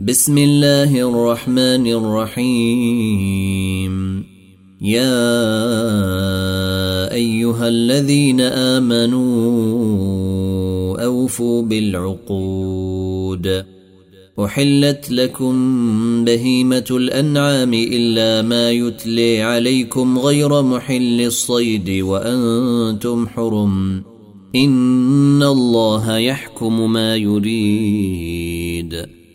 بسم الله الرحمن الرحيم. يا أيها الذين آمنوا أوفوا بالعقود. أحلت لكم بهيمة الأنعام إلا ما يتلي عليكم غير محل الصيد وأنتم حرم. إن الله يحكم ما يريد.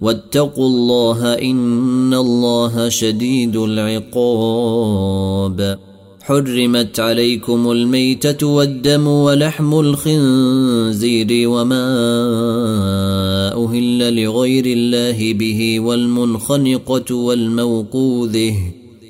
واتقوا الله إن الله شديد العقاب. حرمت عليكم الميتة والدم ولحم الخنزير وما أهل لغير الله به والمنخنقة والموقوذه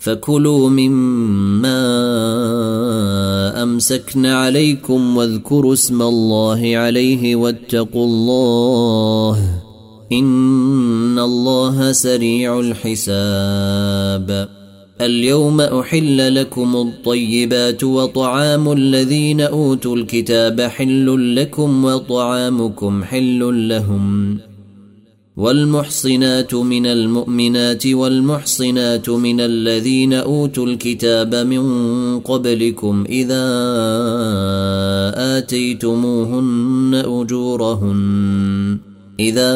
فكلوا مما أمسكن عليكم واذكروا اسم الله عليه واتقوا الله إن الله سريع الحساب. اليوم أحل لكم الطيبات وطعام الذين أوتوا الكتاب حل لكم وطعامكم حل لهم. والمحصنات من المؤمنات والمحصنات من الذين أوتوا الكتاب من قبلكم إذا آتيتموهن أجورهن إذا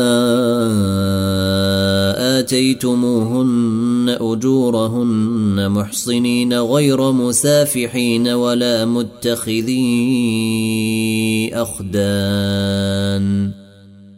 آتيتموهن أجورهن محصنين غير مسافحين ولا متخذي أخدان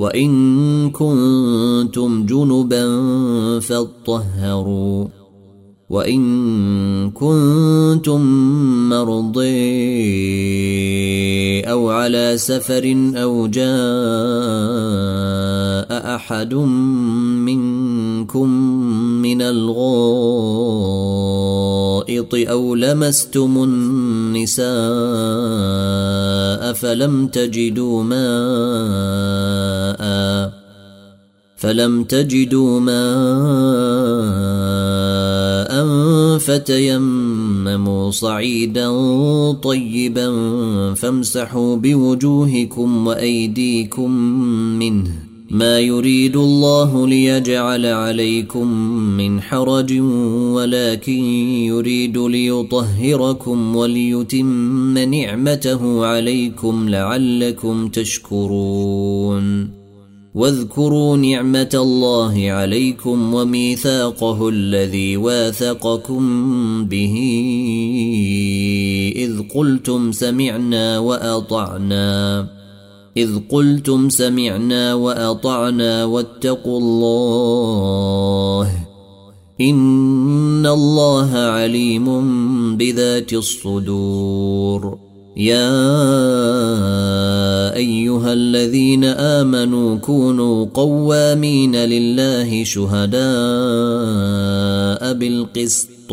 وإن كنتم جنبا فاطهروا وإن كنتم مرضي أو على سفر أو جاء أحد منكم من الغائط أو لمستم النساء فلم تجدوا ماء فلم تجدوا ماء فتيمموا صعيدا طيبا فامسحوا بوجوهكم وأيديكم منه ما يريد الله ليجعل عليكم من حرج ولكن يريد ليطهركم وليتم نعمته عليكم لعلكم تشكرون. واذكروا نعمة الله عليكم وميثاقه الذي واثقكم به. إذ قلتم سمعنا وأطعنا. إذ قلتم سمعنا وأطعنا واتقوا الله إن الله عليم بذات الصدور. يا أيها الذين آمنوا كونوا قوامين لله شهداء بالقسط.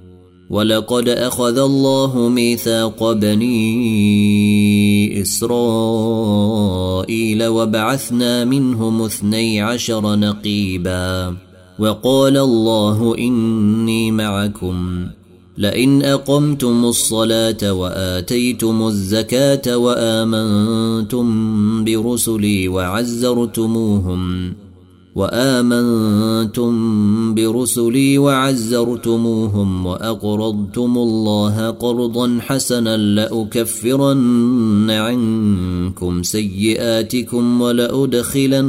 ولقد أخذ الله ميثاق بني إسرائيل وبعثنا منهم اثني عشر نقيبا وقال الله إني معكم لئن أقمتم الصلاة وآتيتم الزكاة وآمنتم برسلي وعزرتموهم وآمنتم برسلي وعزرتموهم وأقرضتم الله قرضا حسنا لأكفرن عنكم سيئاتكم ولأدخلنكم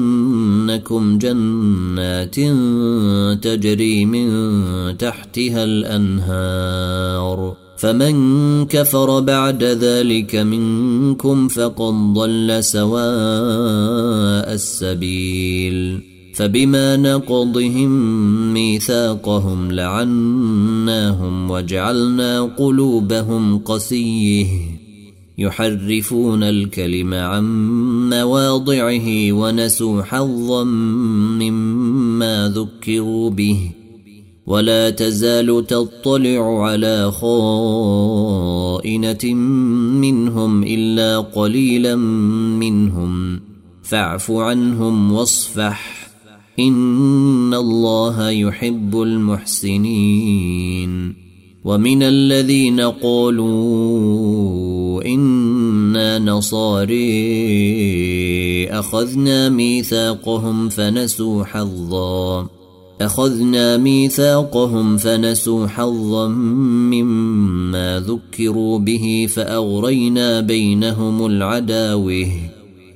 جنات تجري من تحتها الأنهار فمن كفر بعد ذلك منكم فقد ضل سواء السبيل فبما نقضهم ميثاقهم لعناهم وجعلنا قلوبهم قسيه يحرفون الكلم عن مواضعه ونسوا حظا مما ذكروا به ولا تزال تطلع على خائنة منهم إلا قليلا منهم فاعف عنهم واصفح. ان الله يحب المحسنين ومن الذين قالوا أنا نصاري اخذنا ميثاقهم فنسوا حظا اخذنا ميثاقهم فنسوا حظا مما ذكروا به فاغرينا بينهم العداوه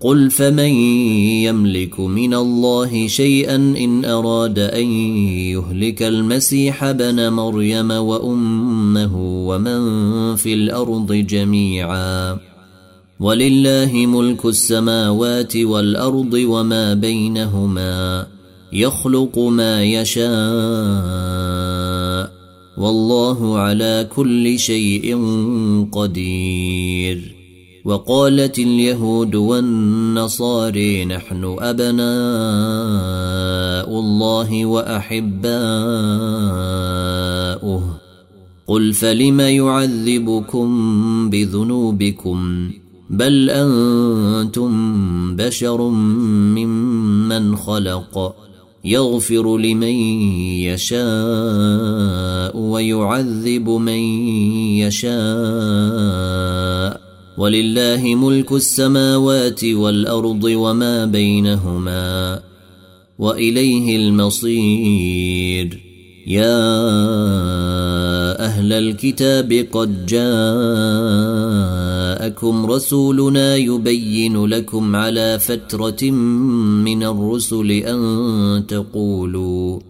قل فمن يملك من الله شيئا ان اراد ان يهلك المسيح ابن مريم وامه ومن في الأرض جميعا ولله ملك السماوات والارض وما بينهما يخلق ما يشاء والله على كل شيء قدير وقالت اليهود والنصاري نحن أبناء الله وأحباؤه. قل فلم يعذبكم بذنوبكم؟ بل أنتم بشر ممن خلق. يغفر لمن يشاء ويعذب من يشاء. ولله ملك السماوات والأرض وما بينهما وإليه المصير. يا أهل الكتاب قد جاءكم رسولنا يبين لكم على فترة من الرسل أن تقولوا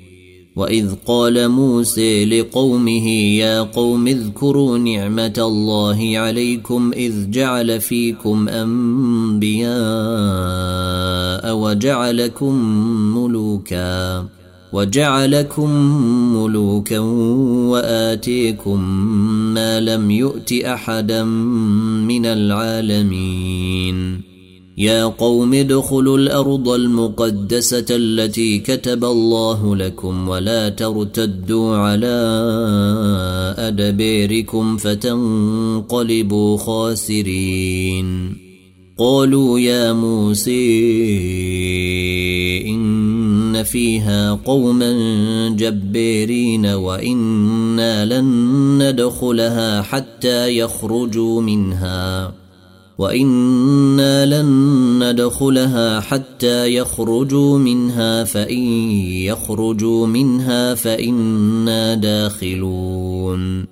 واذ قال موسى لقومه يا قوم اذكروا نعمه الله عليكم اذ جعل فيكم انبياء وجعلكم ملوكا وجعلكم ملوكا واتيكم ما لم يؤت احدا من العالمين يا قوم ادخلوا الأرض المقدسة التي كتب الله لكم ولا ترتدوا على أدبيركم فتنقلبوا خاسرين. قالوا يا موسى إن فيها قوما جبارين وإنا لن ندخلها حتى يخرجوا منها. وأنا لن ندخلها حتى يخرجوا منها فان يخرجوا منها فانا داخلون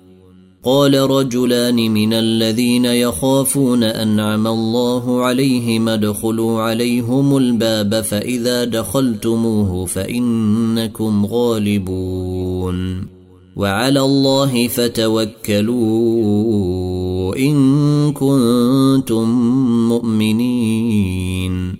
قال رجلان من الذين يخافون انعم الله عليهم ادخلوا عليهم الباب فاذا دخلتموه فانكم غالبون وعلى الله فتوكلوا إن كنتم مؤمنين.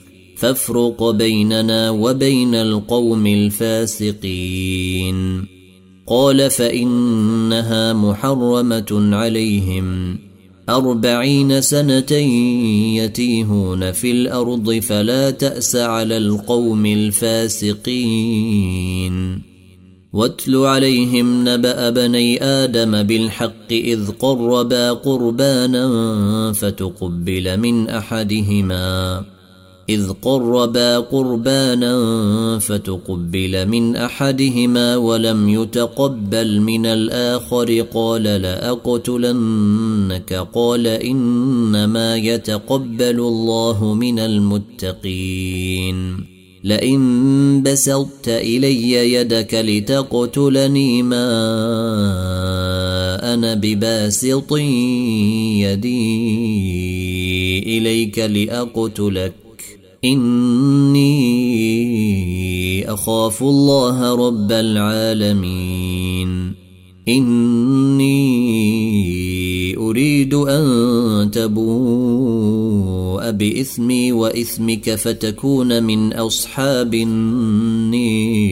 فافرق بيننا وبين القوم الفاسقين. قال فإنها محرمة عليهم. أربعين سنة يتيهون في الأرض فلا تأس على القوم الفاسقين. واتل عليهم نبأ بني آدم بالحق إذ قربا قربانا فتقبل من أحدهما. إذ قربا قربانا فتقبل من أحدهما ولم يتقبل من الآخر قال لأقتلنك قال إنما يتقبل الله من المتقين. لئن بسطت إلي يدك لتقتلني ما أنا بباسط يدي إليك لأقتلك. إني أخاف الله رب العالمين. إني أريد أن تبوء بإثمي وإثمك فتكون من أصحاب النير.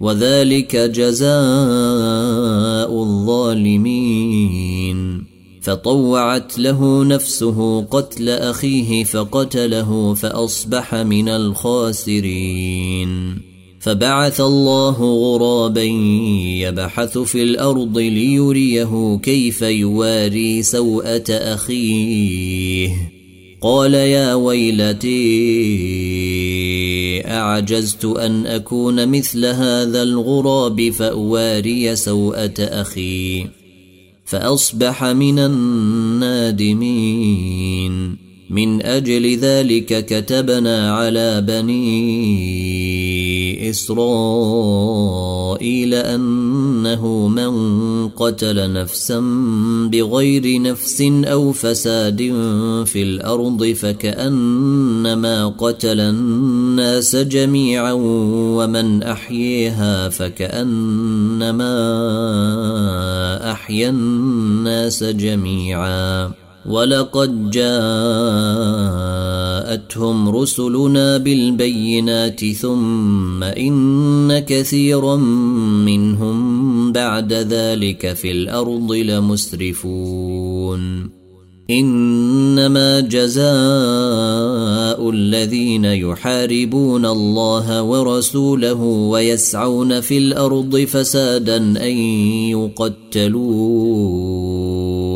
وذلك جزاء الظالمين. فطوعت له نفسه قتل أخيه فقتله فأصبح من الخاسرين. فبعث الله غرابا يبحث في الأرض ليريه كيف يواري سوءة أخيه. قال يا ويلتي أعجزت أن أكون مثل هذا الغراب فأواري سوءة أخي. فأصبح من النادمين. من أجل ذلك كتبنا على بني إسرائيل أنه من قتل نفسا بغير نفس أو فساد في الأرض فكأنما قتل الناس جميعا ومن أحييها فكأنما أحيا الناس جميعا. ولقد جاءتهم رسلنا بالبينات ثم ان كثيرا منهم بعد ذلك في الأرض لمسرفون انما جزاء الذين يحاربون الله ورسوله ويسعون في الأرض فسادا ان يقتلوا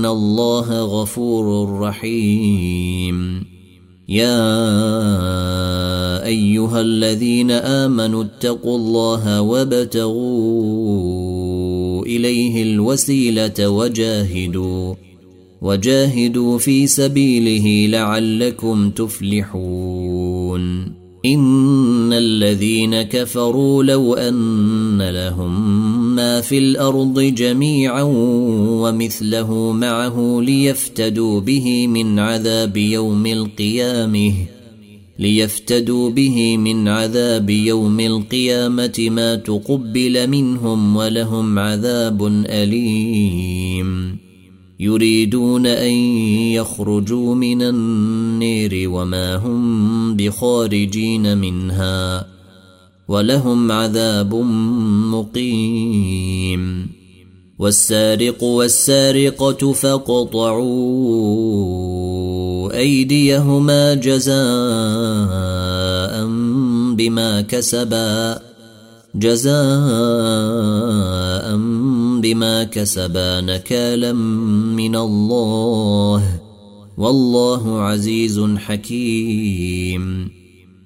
ان الله غفور رحيم. يا ايها الذين امنوا اتقوا الله وابتغوا اليه الوسيله وجاهدوا وجاهدوا في سبيله لعلكم تفلحون. ان الذين كفروا لو ان لهم ما في الأرض جميعا ومثله معه ليفتدوا به من عذاب يوم القيامه ليفتدوا به من عذاب يوم القيامه ما تقبل منهم ولهم عذاب اليم يريدون ان يخرجوا من النير وما هم بخارجين منها ولهم عذاب مقيم. والسارق والسارقة فاقطعوا أيديهما جزاء بما كسبا جزاء بما كسبا نكالا من الله. والله عزيز حكيم.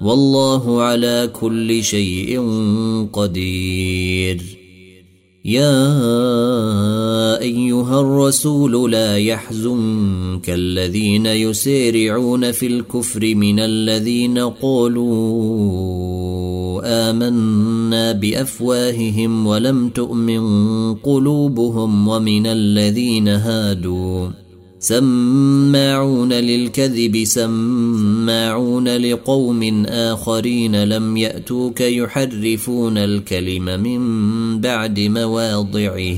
والله على كل شيء قدير. يا أيها الرسول لا يحزنك الذين يسارعون في الكفر من الذين قالوا آمنا بأفواههم ولم تؤمن قلوبهم ومن الذين هادوا. سماعون للكذب سماعون لقوم آخرين لم يأتوك يحرفون الكلم من بعد مواضعه.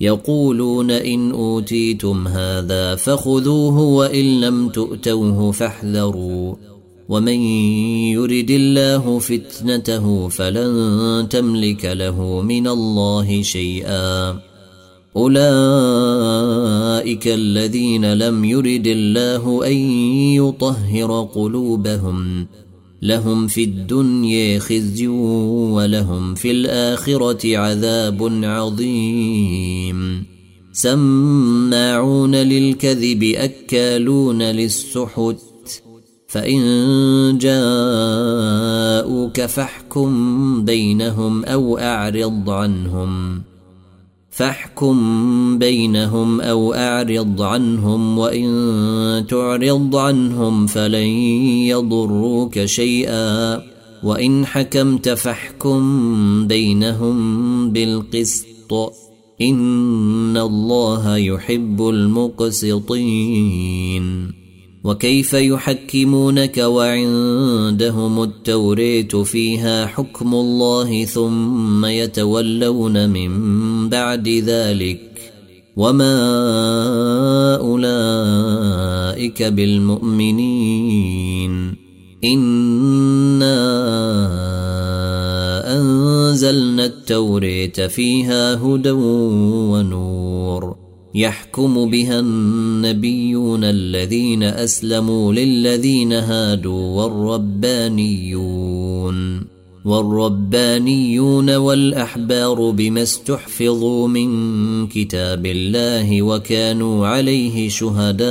يقولون إن أوتيتم هذا فخذوه وإن لم تؤتوه فاحذروا. ومن يرد الله فتنته فلن تملك له من الله شيئا. أولئك الذين لم يرد الله أن يطهر قلوبهم. لهم في الدنيا خزي ولهم في الآخرة عذاب عظيم. سماعون للكذب أكالون للسحت. فإن جاءوك فاحكم بينهم أو أعرض عنهم. فاحكم بينهم أو أعرض عنهم وإن تعرض عنهم فلن يضروك شيئا. وإن حكمت فاحكم بينهم بالقسط. إن الله يحب المقسطين. وكيف يحكمونك وعندهم التوريت فيها حكم الله ثم يتولون من بعد ذلك وما أولئك بالمؤمنين إنا أنزلنا التوريت فيها هدى ونور يحكم بها النبيون الذين أسلموا للذين هادوا والربانيون والربانيون والأحبار بما استحفظوا من كتاب الله وكانوا عليه شهداء.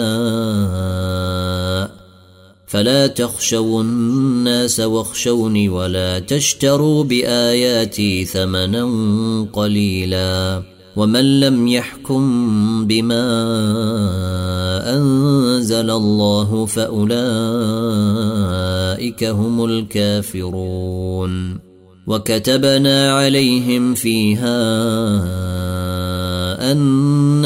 فلا تخشوا الناس واخشوني ولا تشتروا بآياتي ثمنا قليلا. ومن لم يحكم بما أنزل الله فأولئك هم الكافرون. وكتبنا عليهم فيها أن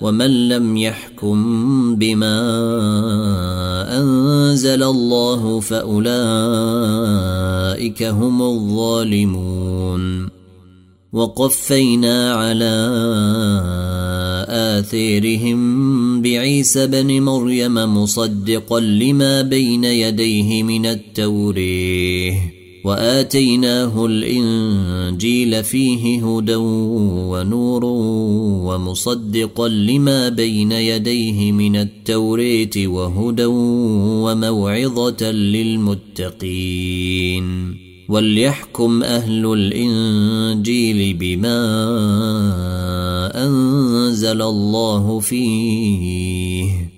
ومن لم يحكم بما أنزل الله فأولئك هم الظالمون. وقفينا على آثيرهم بعيسى بن مريم مصدقا لما بين يديه من التوريه. وآتيناه الإنجيل فيه هدى ونور ومصدقا لما بين يديه من التوريت وهدى وموعظة للمتقين. وليحكم أهل الإنجيل بما أنزل الله فيه.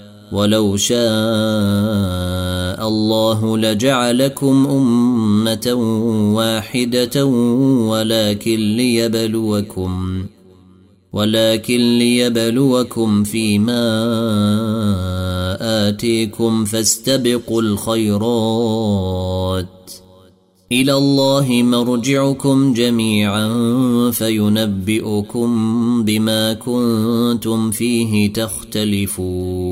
ولو شاء الله لجعلكم أمة واحدة ولكن ليبلوكم ولكن ليبلوكم فيما آتيكم فاستبقوا الخيرات. إلى الله مرجعكم جميعا فينبئكم بما كنتم فيه تختلفون.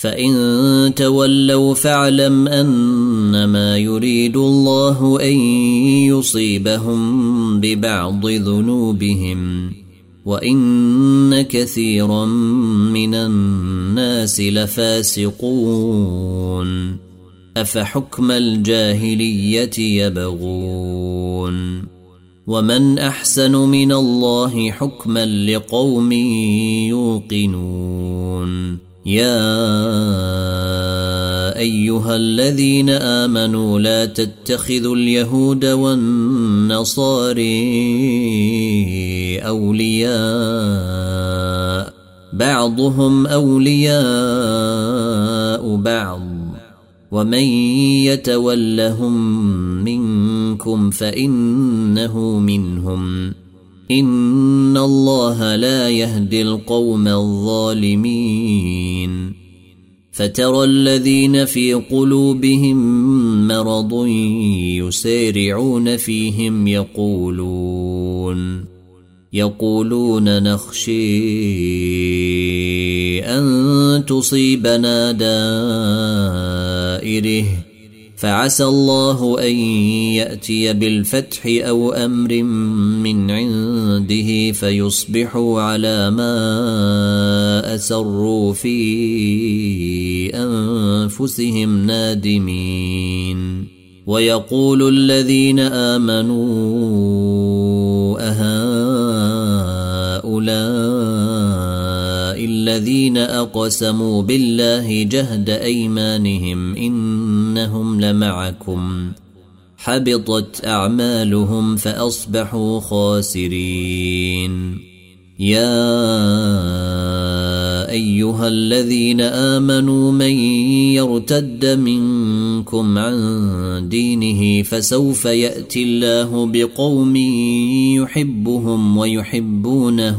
فإن تولوا فاعلم أنما يريد الله أن يصيبهم ببعض ذنوبهم وإن كثيرا من الناس لفاسقون أفحكم الجاهلية يبغون ومن أحسن من الله حكما لقوم يوقنون يا ايها الذين امنوا لا تتخذوا اليهود والنصاري اولياء بعضهم اولياء بعض ومن يتولهم منكم فانه منهم ان الله لا يهدي القوم الظالمين فترى الذين في قلوبهم مرض يسارعون فيهم يقولون يقولون نخشي ان تصيبنا دائره فعسى الله أن يأتي بالفتح أو أمر من عنده فيصبحوا على ما أسروا في أنفسهم نادمين. ويقول الذين آمنوا أهؤلاء الذين أقسموا بالله جهد أيمانهم إنهم لمعكم. حبطت أعمالهم فأصبحوا خاسرين. يا أيها الذين آمنوا من يرتد منكم عن دينه فسوف يأتي الله بقوم يحبهم ويحبونه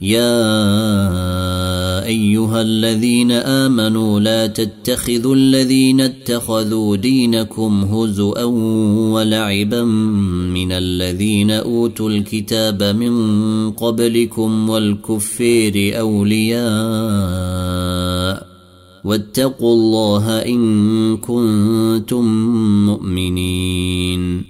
يا أيها الذين آمنوا لا تتخذوا الذين اتخذوا دينكم هزءا ولعبا من الذين أوتوا الكتاب من قبلكم والكفير أولياء واتقوا الله إن كنتم مؤمنين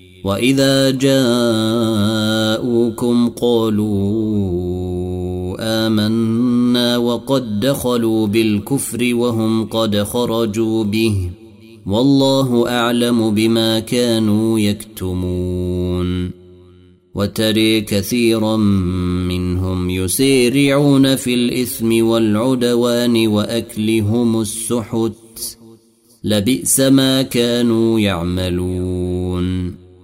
واذا جاءوكم قالوا امنا وقد دخلوا بالكفر وهم قد خرجوا به والله اعلم بما كانوا يكتمون وتري كثيرا منهم يسيرعون في الاثم والعدوان واكلهم السحت لبئس ما كانوا يعملون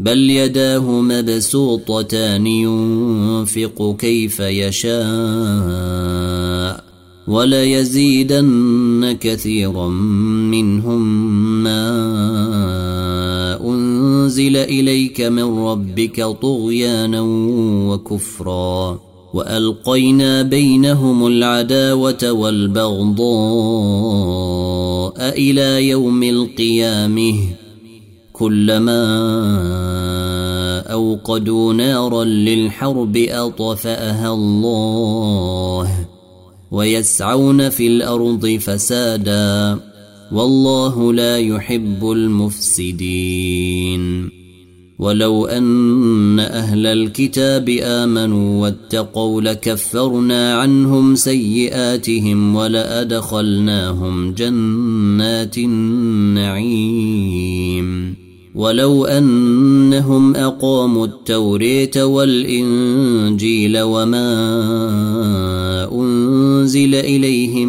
بل يداه مبسوطتان ينفق كيف يشاء وليزيدن كثيرا منهم ما أنزل إليك من ربك طغيانا وكفرا وألقينا بينهم العداوة والبغضاء إلى يوم القيامة كلما أوقدوا نارا للحرب أطفأها الله ويسعون في الأرض فسادا والله لا يحب المفسدين. ولو أن أهل الكتاب آمنوا واتقوا لكفرنا عنهم سيئاتهم ولأدخلناهم جنات النعيم. ولو أنهم أقاموا التوريت والإنجيل وما أنزل إليهم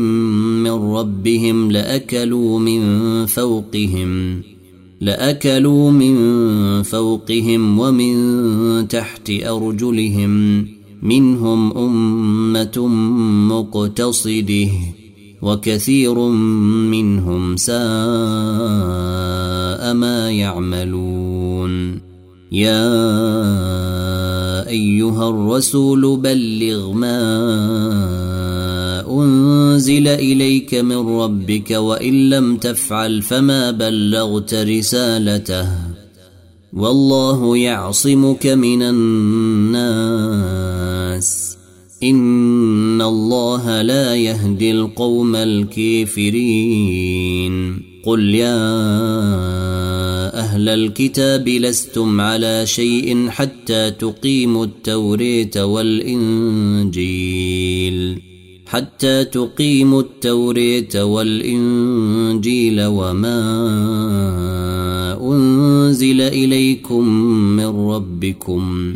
من ربهم لأكلوا من فوقهم لأكلوا من فوقهم ومن تحت أرجلهم منهم أمة مقتصده. وكثير منهم ساء ما يعملون. يا أيها الرسول بلغ ما أنزل إليك من ربك وإن لم تفعل فما بلغت رسالته. والله يعصمك من الناس. ان الله لا يهدي القوم الكافرين. قل يا أهل الكتاب لستم على شيء حتى تقيموا التوريت والانجيل. حتى تقيموا التوريت والانجيل وما انزل اليكم من ربكم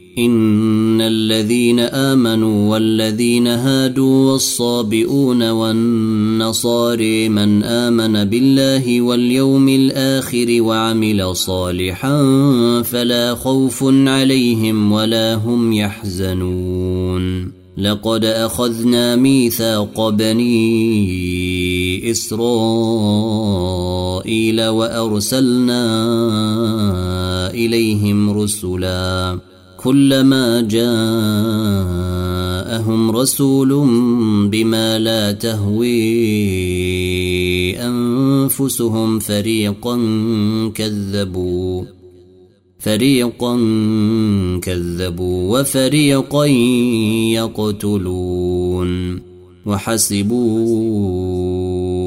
إن الذين آمنوا والذين هادوا والصابئون والنصاري من آمن بالله واليوم الآخر وعمل صالحا فلا خوف عليهم ولا هم يحزنون. لقد أخذنا ميثاق بني إسرائيل وأرسلنا إليهم رسلا. كلما جاءهم رسول بما لا تهوي أنفسهم فريقا كذبوا فريقا كذبوا وفريقا يقتلون وحسبوا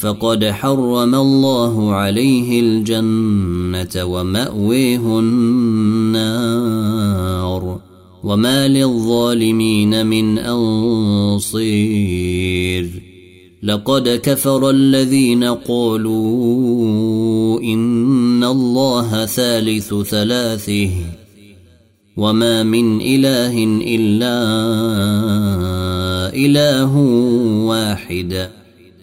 فقد حرم الله عليه الجنة ومأويه النار. وما للظالمين من أنصير. لقد كفر الذين قالوا إن الله ثالث ثلاثة. وما من إله إلا إله واحد.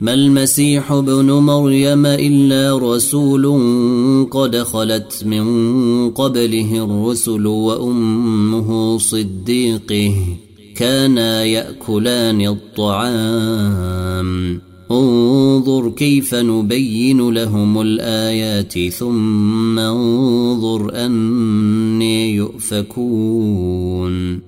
ما المسيح ابن مريم إلا رسول قد خلت من قبله الرسل وأمه صديقه كانا يأكلان الطعام. انظر كيف نبين لهم الآيات ثم انظر أني يؤفكون.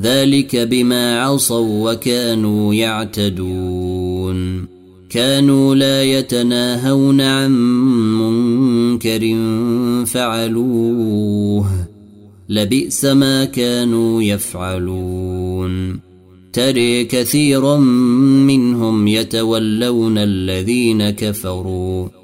ذلك بما عصوا وكانوا يعتدون. كانوا لا يتناهون عن منكر فعلوه. لبئس ما كانوا يفعلون. تري كثيرا منهم يتولون الذين كفروا.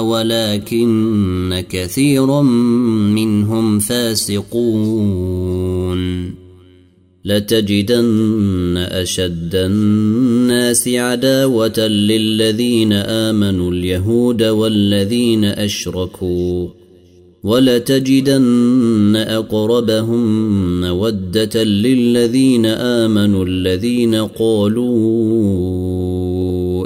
ولكن كثيرا منهم فاسقون. لتجدن أشد الناس عداوة للذين آمنوا اليهود والذين أشركوا. ولتجدن أقربهم مودة للذين آمنوا الذين قالوا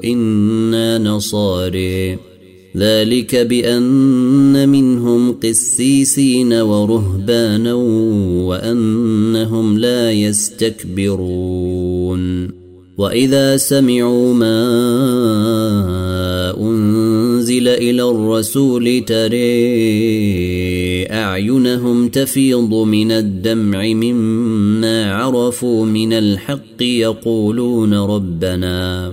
إنا نصاري ذلك بأن منهم قسيسين ورهبانا وأنهم لا يستكبرون. وإذا سمعوا ما أنزل إلى الرسول تري أعينهم تفيض من الدمع مما عرفوا من الحق يقولون ربنا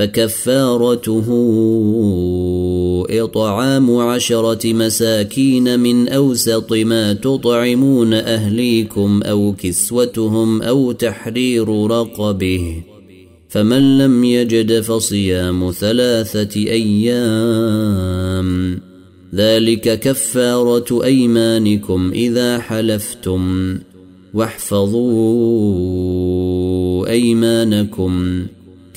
فكفارته إطعام عشرة مساكين من أوسط ما تطعمون أهليكم أو كسوتهم أو تحرير رقبه فمن لم يجد فصيام ثلاثة أيام ذلك كفارة أيمانكم إذا حلفتم واحفظوا أيمانكم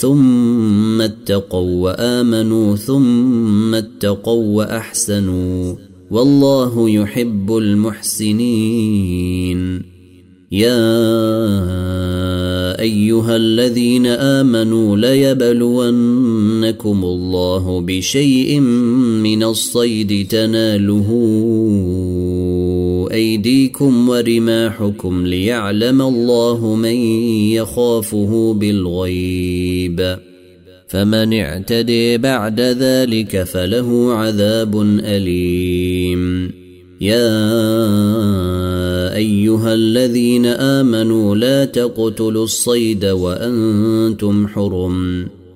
ثم اتقوا وآمنوا ثم اتقوا وأحسنوا والله يحب المحسنين. يا أيها الذين آمنوا ليبلونكم الله بشيء من الصيد تناله أيديكم ورماحكم ليعلم الله من يخافه بالغيب. فمن اعتدي بعد ذلك فله عذاب أليم. يا أيها الذين آمنوا لا تقتلوا الصيد وأنتم حرم.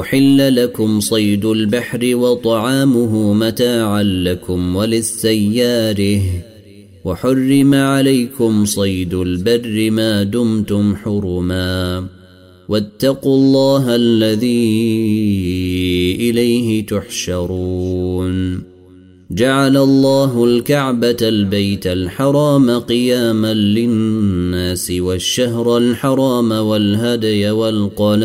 أحل لكم صيد البحر وطعامه متاعا لكم وللسيارة. وحرم عليكم صيد البر ما دمتم حرما. واتقوا الله الذي إليه تحشرون. جعل الله الكعبة البيت الحرام قياما للناس والشهر الحرام والهدي والقلائد.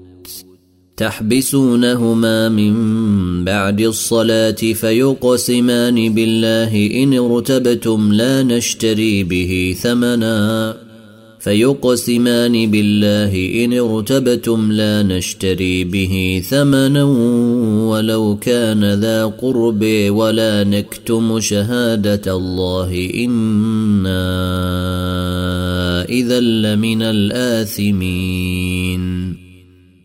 تحبسونهما من بعد الصلاة فيقسمان بالله إن ارتبتم لا نشتري به ثمنا فيقسمان بالله إن ارتبتم لا نشتري به ثمنا ولو كان ذا قرب ولا نكتم شهادة الله إنا إذا لمن الآثمين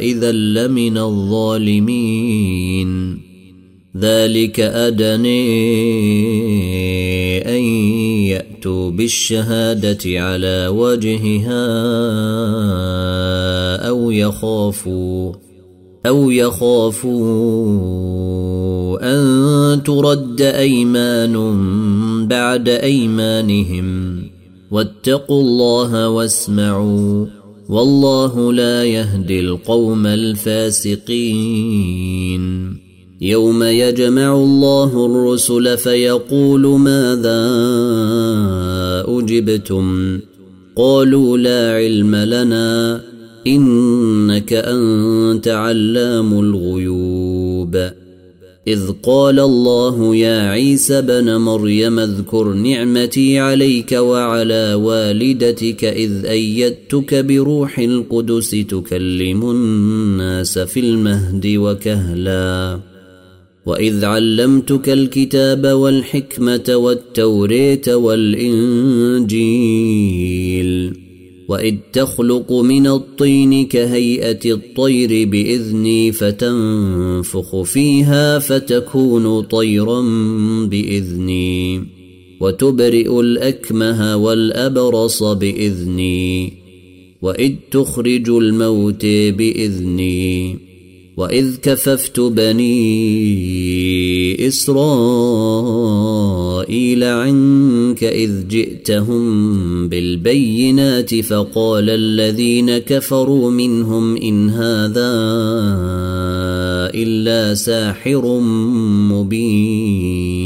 إذا لمن الظالمين. ذلك أدني أن يأتوا بالشهادة على وجهها أو يخافوا أو يخافوا أن ترد أيمان بعد أيمانهم. واتقوا الله واسمعوا. والله لا يهدي القوم الفاسقين. يوم يجمع الله الرسل فيقول ماذا أجبتم؟ قالوا لا علم لنا إنك أنت علام الغيوب. إذ قال الله يا عيسى بن مريم اذكر نعمتي عليك وعلى والدتك إذ أيدتك بروح القدس تكلم الناس في المهد وكهلا. وإذ علمتك الكتاب والحكمة والتوريت والإنجيل. واذ تخلق من الطين كهيئه الطير باذني فتنفخ فيها فتكون طيرا باذني وتبرئ الاكمه والابرص باذني واذ تخرج الموت باذني واذ كففت بني اسرائيل عنك اذ جئتهم بالبينات فقال الذين كفروا منهم ان هذا الا ساحر مبين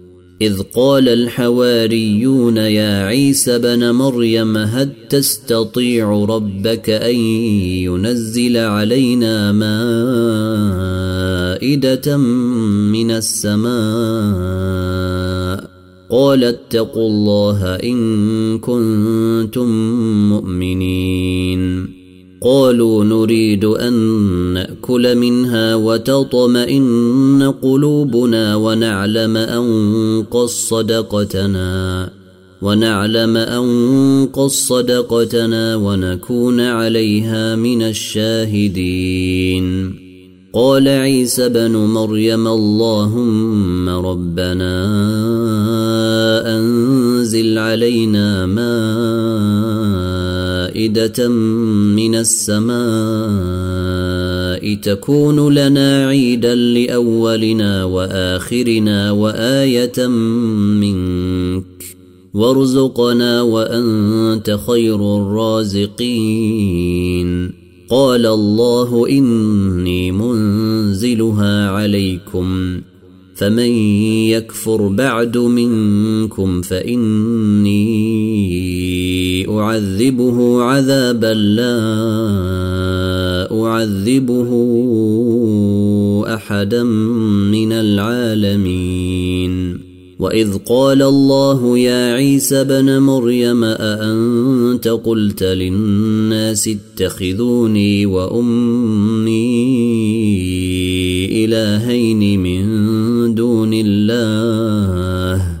إذ قال الحواريون يا عيسى بن مريم هل تستطيع ربك أن ينزل علينا مائدة من السماء؟ قال اتقوا الله إن كنتم مؤمنين. قالوا نريد أن نأكل منها وتطمئن قلوبنا ونعلم أن قد صدقتنا ونعلم أن قد صدقتنا ونكون عليها من الشاهدين. قال عيسى بن مريم اللهم ربنا أنزل علينا مائده من السماء تكون لنا عيدا لأولنا وآخرنا وآية منك وارزقنا وأنت خير الرازقين. قال الله إني منزلها عليكم فمن يكفر بعد منكم فإني أعذبه عذابا لا أعذبه أحدا من العالمين. وإذ قال الله يا عيسى بن مريم أأنت قلت للناس اتخذوني وأمي إلهين من دون الله؟